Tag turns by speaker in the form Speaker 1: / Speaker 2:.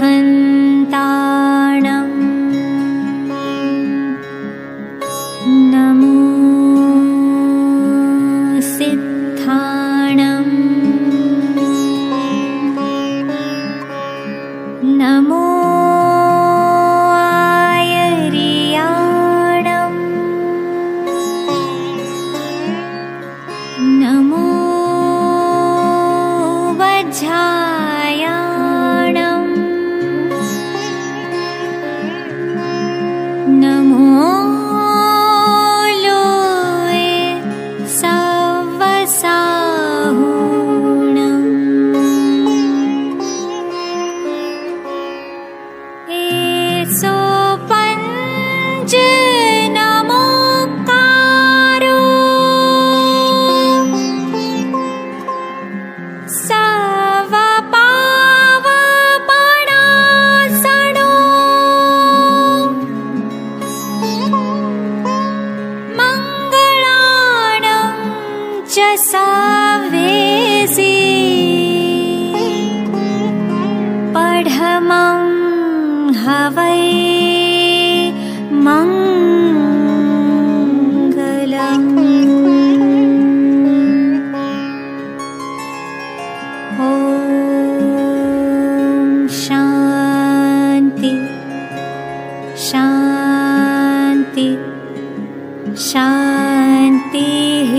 Speaker 1: हन्ताण नमो सित्थाण नमोयरियाण नमो वझा सवे पढमं हवै मङ्गल हो शान्ति शान्ति शान्तिः।